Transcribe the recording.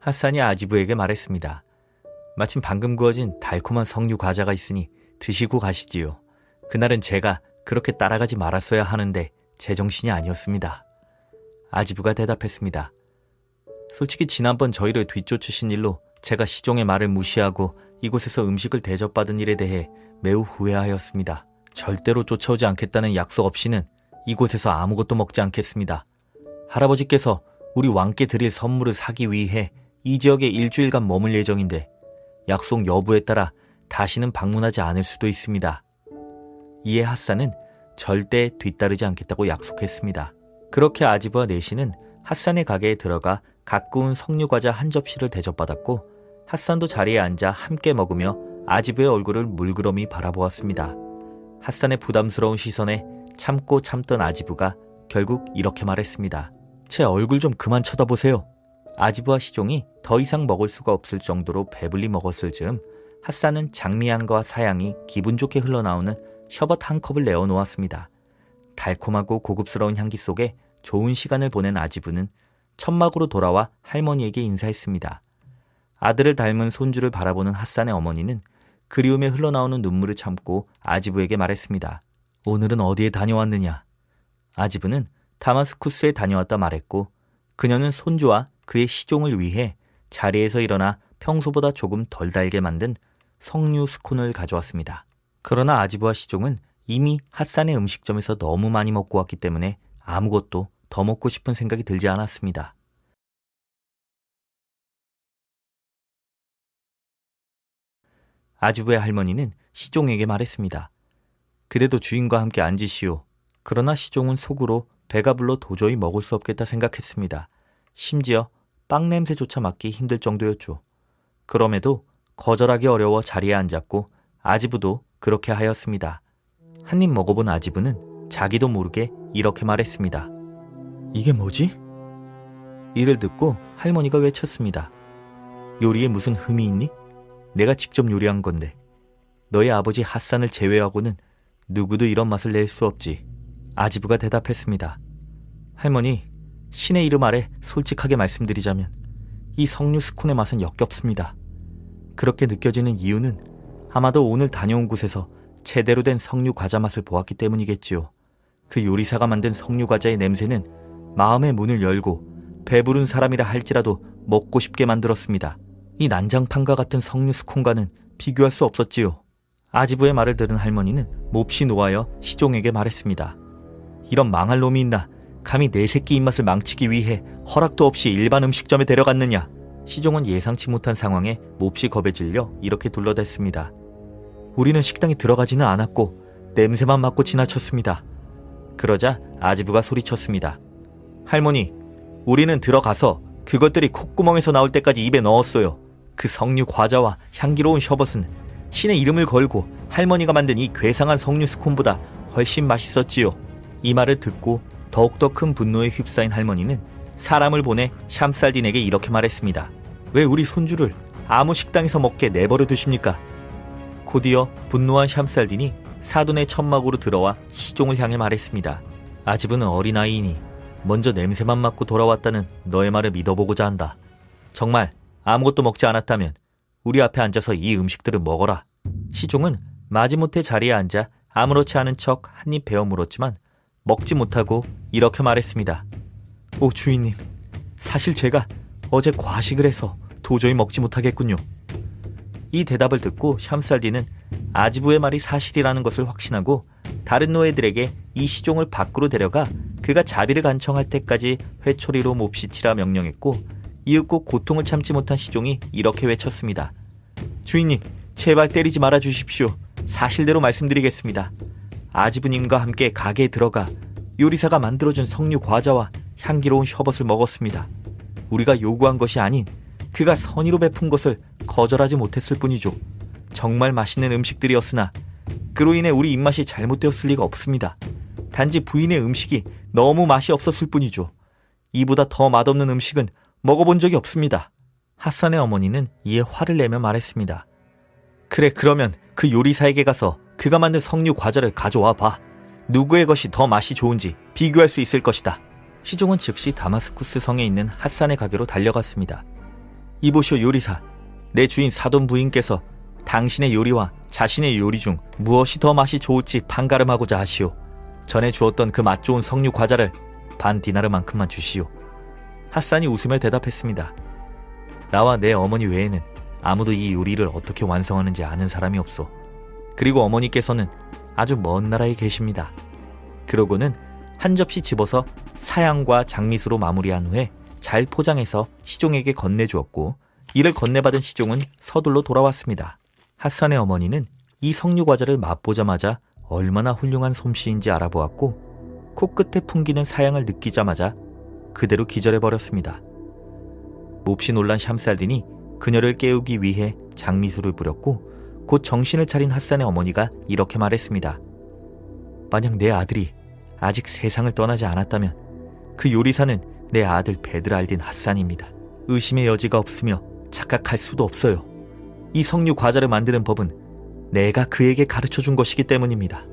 핫산이 아지부에게 말했습니다. 마침 방금 구워진 달콤한 석류 과자가 있으니 드시고 가시지요. 그날은 제가 그렇게 따라가지 말았어야 하는데 제 정신이 아니었습니다. 아지부가 대답했습니다. 솔직히 지난번 저희를 뒤쫓으신 일로 제가 시종의 말을 무시하고 이곳에서 음식을 대접받은 일에 대해 매우 후회하였습니다. 절대로 쫓아오지 않겠다는 약속 없이는 이곳에서 아무것도 먹지 않겠습니다. 할아버지께서 우리 왕께 드릴 선물을 사기 위해 이 지역에 일주일간 머물 예정인데 약속 여부에 따라 다시는 방문하지 않을 수도 있습니다. 이에 핫산은 절대 뒤따르지 않겠다고 약속했습니다. 그렇게 아지부와 내시는 핫산의 가게에 들어가 가꾸운 석류과자 한 접시를 대접받았고 핫산도 자리에 앉아 함께 먹으며 아지부의 얼굴을 물그러미 바라보았습니다. 핫산의 부담스러운 시선에 참고 참던 아지부가 결국 이렇게 말했습니다. 제 얼굴 좀 그만 쳐다보세요. 아지부와 시종이 더 이상 먹을 수가 없을 정도로 배불리 먹었을 즈음 핫산은 장미향과 사향이 기분 좋게 흘러나오는 셔벗 한 컵을 내어 놓았습니다. 달콤하고 고급스러운 향기 속에 좋은 시간을 보낸 아지부는 천막으로 돌아와 할머니에게 인사했습니다. 아들을 닮은 손주를 바라보는 핫산의 어머니는 그리움에 흘러나오는 눈물을 참고 아지부에게 말했습니다. 오늘은 어디에 다녀왔느냐? 아지부는 다마스쿠스에 다녀왔다 말했고 그녀는 손주와 그의 시종을 위해 자리에서 일어나 평소보다 조금 덜 달게 만든 석류 스콘을 가져왔습니다. 그러나 아지부와 시종은 이미 핫산의 음식점에서 너무 많이 먹고 왔기 때문에 아무것도 더 먹고 싶은 생각이 들지 않았습니다. 아지부의 할머니는 시종에게 말했습니다. 그래도 주인과 함께 앉으시오. 그러나 시종은 속으로 배가 불러 도저히 먹을 수 없겠다 생각했습니다. 심지어 빵 냄새조차 맡기 힘들 정도였죠. 그럼에도 거절하기 어려워 자리에 앉았고 아지부도 그렇게 하였습니다. 한 입 먹어본 아지부는 자기도 모르게 이렇게 말했습니다. 이게 뭐지? 이를 듣고 할머니가 외쳤습니다. 요리에 무슨 흠이 있니? 내가 직접 요리한 건데. 너희 아버지 핫산을 제외하고는 누구도 이런 맛을 낼 수 없지. 아지부가 대답했습니다. 할머니, 신의 이름 아래 솔직하게 말씀드리자면 이 석류 스콘의 맛은 역겹습니다. 그렇게 느껴지는 이유는 아마도 오늘 다녀온 곳에서 제대로 된 석류 과자 맛을 보았기 때문이겠지요. 그 요리사가 만든 석류 과자의 냄새는 마음의 문을 열고 배부른 사람이라 할지라도 먹고 싶게 만들었습니다. 이 난장판과 같은 석류 스콘과는 비교할 수 없었지요. 아지부의 말을 들은 할머니는 몹시 놓아여 시종에게 말했습니다. 이런 망할 놈이 있나? 감히 내 새끼 입맛을 망치기 위해 허락도 없이 일반 음식점에 데려갔느냐? 시종은 예상치 못한 상황에 몹시 겁에 질려 이렇게 둘러댔습니다. 우리는 식당에 들어가지는 않았고 냄새만 맡고 지나쳤습니다. 그러자 아지부가 소리쳤습니다. 할머니, 우리는 들어가서 그것들이 콧구멍에서 나올 때까지 입에 넣었어요. 그 석류 과자와 향기로운 셔벗은 신의 이름을 걸고 할머니가 만든 이 괴상한 석류 스콘보다 훨씬 맛있었지요. 이 말을 듣고 더욱더 큰 분노에 휩싸인 할머니는 사람을 보내 샴살딘에게 이렇게 말했습니다. 왜 우리 손주를 아무 식당에서 먹게 내버려 두십니까? 곧이어 분노한 샴살딘이 사돈의 천막으로 들어와 시종을 향해 말했습니다. 아집은 어린아이이니 먼저 냄새만 맡고 돌아왔다는 너의 말을 믿어보고자 한다. 정말 아무것도 먹지 않았다면 우리 앞에 앉아서 이 음식들을 먹어라. 시종은 마지못해 자리에 앉아 아무렇지 않은 척 한 입 베어 물었지만 먹지 못하고 이렇게 말했습니다. 오 주인님, 사실 제가 어제 과식을 해서 도저히 먹지 못하겠군요. 이 대답을 듣고 샴살디는 아지부의 말이 사실이라는 것을 확신하고 다른 노예들에게 이 시종을 밖으로 데려가 그가 자비를 간청할 때까지 회초리로 몹시 치라 명령했고 이윽고 고통을 참지 못한 시종이 이렇게 외쳤습니다. 주인님, 제발 때리지 말아 주십시오. 사실대로 말씀드리겠습니다. 아지부님과 함께 가게에 들어가 요리사가 만들어준 석류 과자와 향기로운 셔벗을 먹었습니다. 우리가 요구한 것이 아닌 그가 선의로 베푼 것을 거절하지 못했을 뿐이죠. 정말 맛있는 음식들이었으나 그로 인해 우리 입맛이 잘못되었을 리가 없습니다. 단지 부인의 음식이 너무 맛이 없었을 뿐이죠. 이보다 더 맛없는 음식은 먹어본 적이 없습니다. 핫산의 어머니는 이에 화를 내며 말했습니다. 그래, 그러면 그 요리사에게 가서 그가 만든 석류 과자를 가져와 봐. 누구의 것이 더 맛이 좋은지 비교할 수 있을 것이다. 시종은 즉시 다마스쿠스 성에 있는 핫산의 가게로 달려갔습니다. 이보시오 요리사. 내 주인 사돈 부인께서 당신의 요리와 자신의 요리 중 무엇이 더 맛이 좋을지 판가름하고자 하시오. 전에 주었던 그 맛 좋은 석류 과자를 반 디나르만큼만 주시오. 핫산이 웃으며 대답했습니다. 나와 내 어머니 외에는 아무도 이 요리를 어떻게 완성하는지 아는 사람이 없소. 그리고 어머니께서는 아주 먼 나라에 계십니다. 그러고는 한 접시 집어서 사양과 장미수로 마무리한 후에 잘 포장해서 시종에게 건네주었고 이를 건네받은 시종은 서둘러 돌아왔습니다. 핫산의 어머니는 이 석류 과자를 맛보자마자 얼마나 훌륭한 솜씨인지 알아보았고 코끝에 풍기는 사양을 느끼자마자 그대로 기절해 버렸습니다. 몹시 놀란 샴살딘이 그녀를 깨우기 위해 장미수를 뿌렸고 곧 정신을 차린 핫산의 어머니가 이렇게 말했습니다. 만약 내 아들이 아직 세상을 떠나지 않았다면 그 요리사는 내 아들 베드랄딘 핫산입니다. 의심의 여지가 없으며 착각할 수도 없어요. 이 석류 과자를 만드는 법은 내가 그에게 가르쳐 준 것이기 때문입니다.